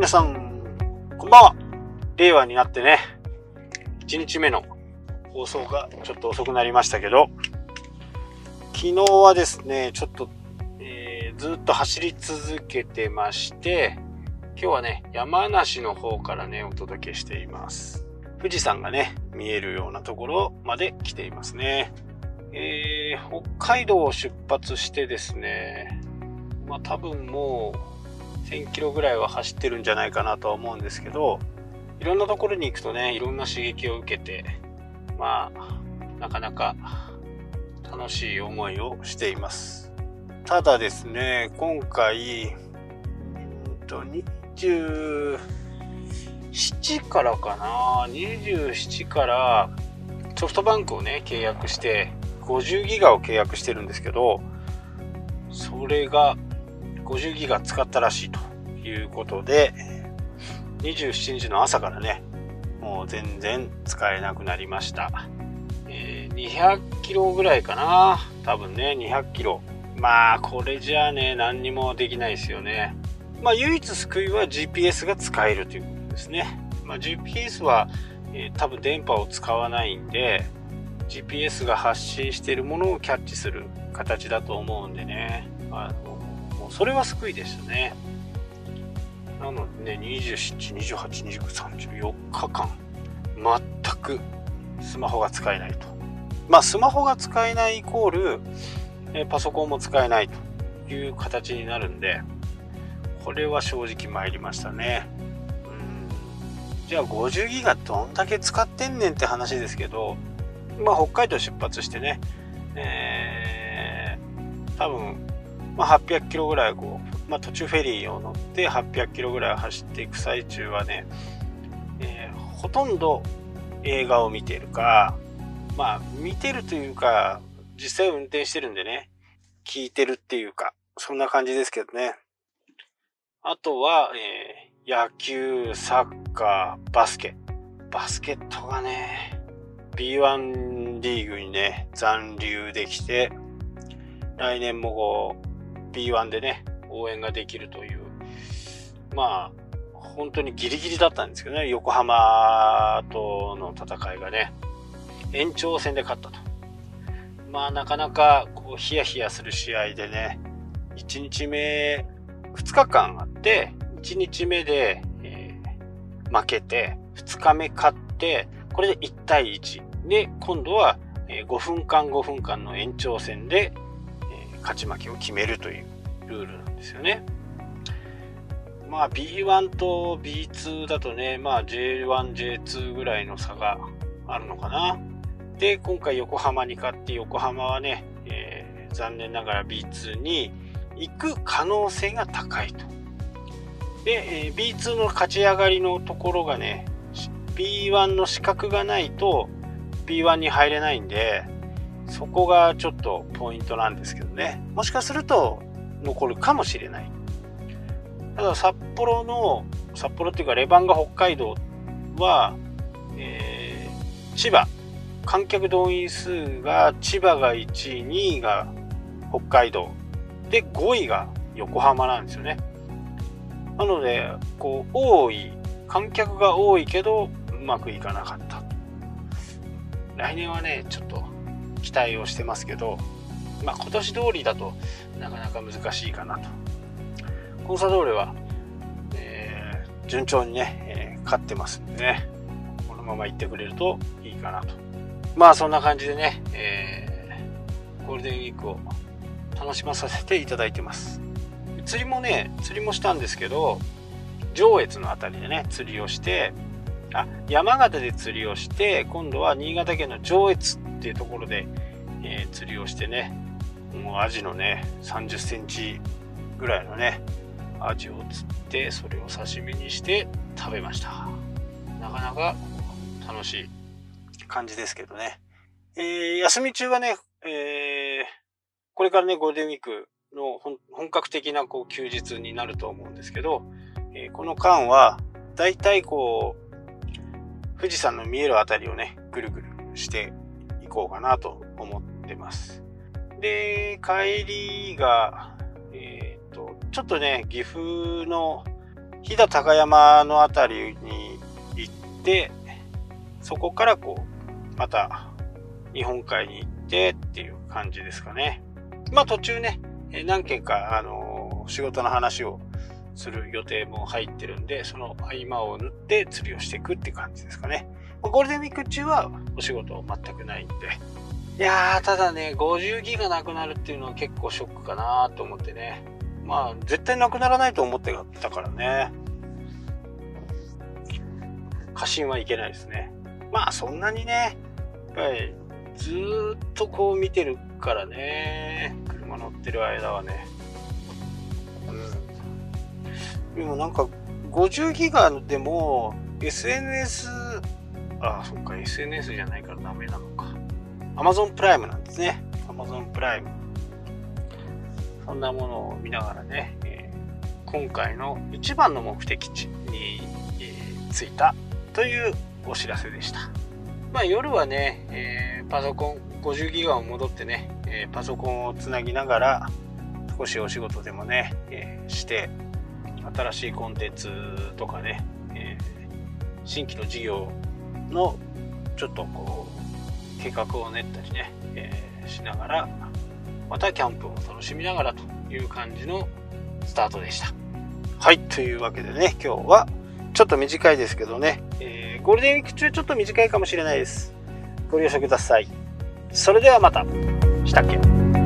皆さん、こんばんは。令和になってね、1日目の放送がちょっと遅くなりましたけど、昨日はですね、ちょっと、えー、ずっと走り続けてまして、今日はね、山梨の方からね、お届けしています。富士山がね、見えるようなところまで来ていますね。えー、北海道を出発してですね、まあ多分もう1000キロぐらいは走ってるんじゃないかなとは思うんですけど、いろんなところに行くとね、いろんな刺激を受けて、まあ、なかなか楽しい思いをしています。ただですね、今回、と、27からかな、27からソフトバンクをね、契約して、50ギガを契約してるんですけど、それが50ギガ使ったらしいということで、27日の朝からね、もう全然使えなくなりました。えー、200キロぐらいかな多分ね、200キロ。まあ、これじゃあね、何にもできないですよね。まあ、唯一救いは GPS が使えるということですね。まあ、GPS は、えー、多分電波を使わないんで、GPS が発信しているものをキャッチする形だと思うんでね、あそれは救いでしたね。なのでね、27、28、29、34日間、全くスマホが使えないと。まあ、スマホが使えないイコール、えパソコンも使えないという形になるんで、これは正直参りましたね。うんじゃあ50ギガどんだけ使ってんねんって話ですけど、まあ、北海道出発してね、えー、多分、まあ、800キロぐらいこう、まあ、途中フェリーを乗って800キロぐらい走っていく最中はね、えー、ほとんど映画を見てるか、まあ、見てるというか、実際運転してるんでね、聞いてるっていうか、そんな感じですけどね。あとは、えー、野球、サッカー、バスケ。バスケットがね、B1 リーグにね、残留できて、来年もこう、B1 でね、応援ができるという、まあ、本当にギリギリだったんですけどね、横浜との戦いがね、延長戦で勝ったと。まあ、なかなか、こう、ヒヤヒヤする試合でね、1日目、2日間あって、1日目で、えー、負けて、2日目勝って、これで1対1。で、今度は5分間5分間の延長戦で勝ち負けを決めるというルールなんですよね。まあ B1 と B2 だとね、まあ J1、J2 ぐらいの差があるのかな。で、今回横浜に勝って横浜はね、えー、残念ながら B2 に行く可能性が高いと。で、えー、B2 の勝ち上がりのところがね、B1 の資格がないと B1 に入れないんで、そこがちょっとポイントなんですけどね。もしかすると残るかもしれない。ただ札幌の、札幌っていうかレバンガ北海道は、えー、千葉、観客動員数が千葉が1位、2位が北海道、で5位が横浜なんですよね。なので、こう、多い、観客が多いけど、うまくいかなかった。来年はね、ちょっと期待をしてますけど、まあ、今年通りだとなかなか難しいかなと。コンサドーレは、えー、順調にね、えー、勝ってますんでね、このまま行ってくれるといいかなと。まあそんな感じでね、えー、ゴールデンウィークを楽しまさせていただいてます。釣りもね、釣りもしたんですけど、上越の辺りでね、釣りをして、あ山形で釣りをして今度は新潟県の上越っていうところで、えー、釣りをしてねもうアジのね3 0センチぐらいのねアジを釣ってそれを刺身にして食べました。なかなか楽しい感じですけどね、えー、休み中はね、えー、これからねゴールデンウィークの本格的なこう休日になると思うんですけど、えー、この間はだいたいこう富士山の見える辺りをね、ぐるぐるしていこうかなと思ってます。で、帰りが、えっ、と、ちょっとね、岐阜の飛騨高山の辺りに行って、そこからこう、また日本海に行ってっていう感じですかね。まあ途中ね、何件か、あの仕事の話をする予定も入ってるんで、その合間を縫って釣りをしていくって感じですかね。ゴールデンウィーク中はお仕事全くないんで。いやー、ただね、50ギガなくなるっていうのは結構ショックかなと思ってね。まあ、絶対なくならないと思ってたからね。過信はいけないですね。まあ、そんなにね、やっぱり、ずっとこう見てるからね。車乗ってる間はね。でもなんか、50ギガでも、SNS ああ、そっか、SNS じゃないからダメなのか。Amazon プライムなんですね。Amazon プライム。そんなものを見ながらね、えー、今回の一番の目的地に、えー、着いたというお知らせでした。まあ夜はね、えー、パソコン50ギガを戻ってね、えパソコンをつなぎながら少しお仕事でもね、えして、新しいコンテンツとかね、え新規の事業のちょっとこう計画を練ったりね、えー、しながらまたキャンプを楽しみながらという感じのスタートでした。はいというわけでね今日はちょっと短いですけどね、えー、ゴールデンウィーク中ちょっと短いかもしれないです。ご了承ください。それではまた。したっけ？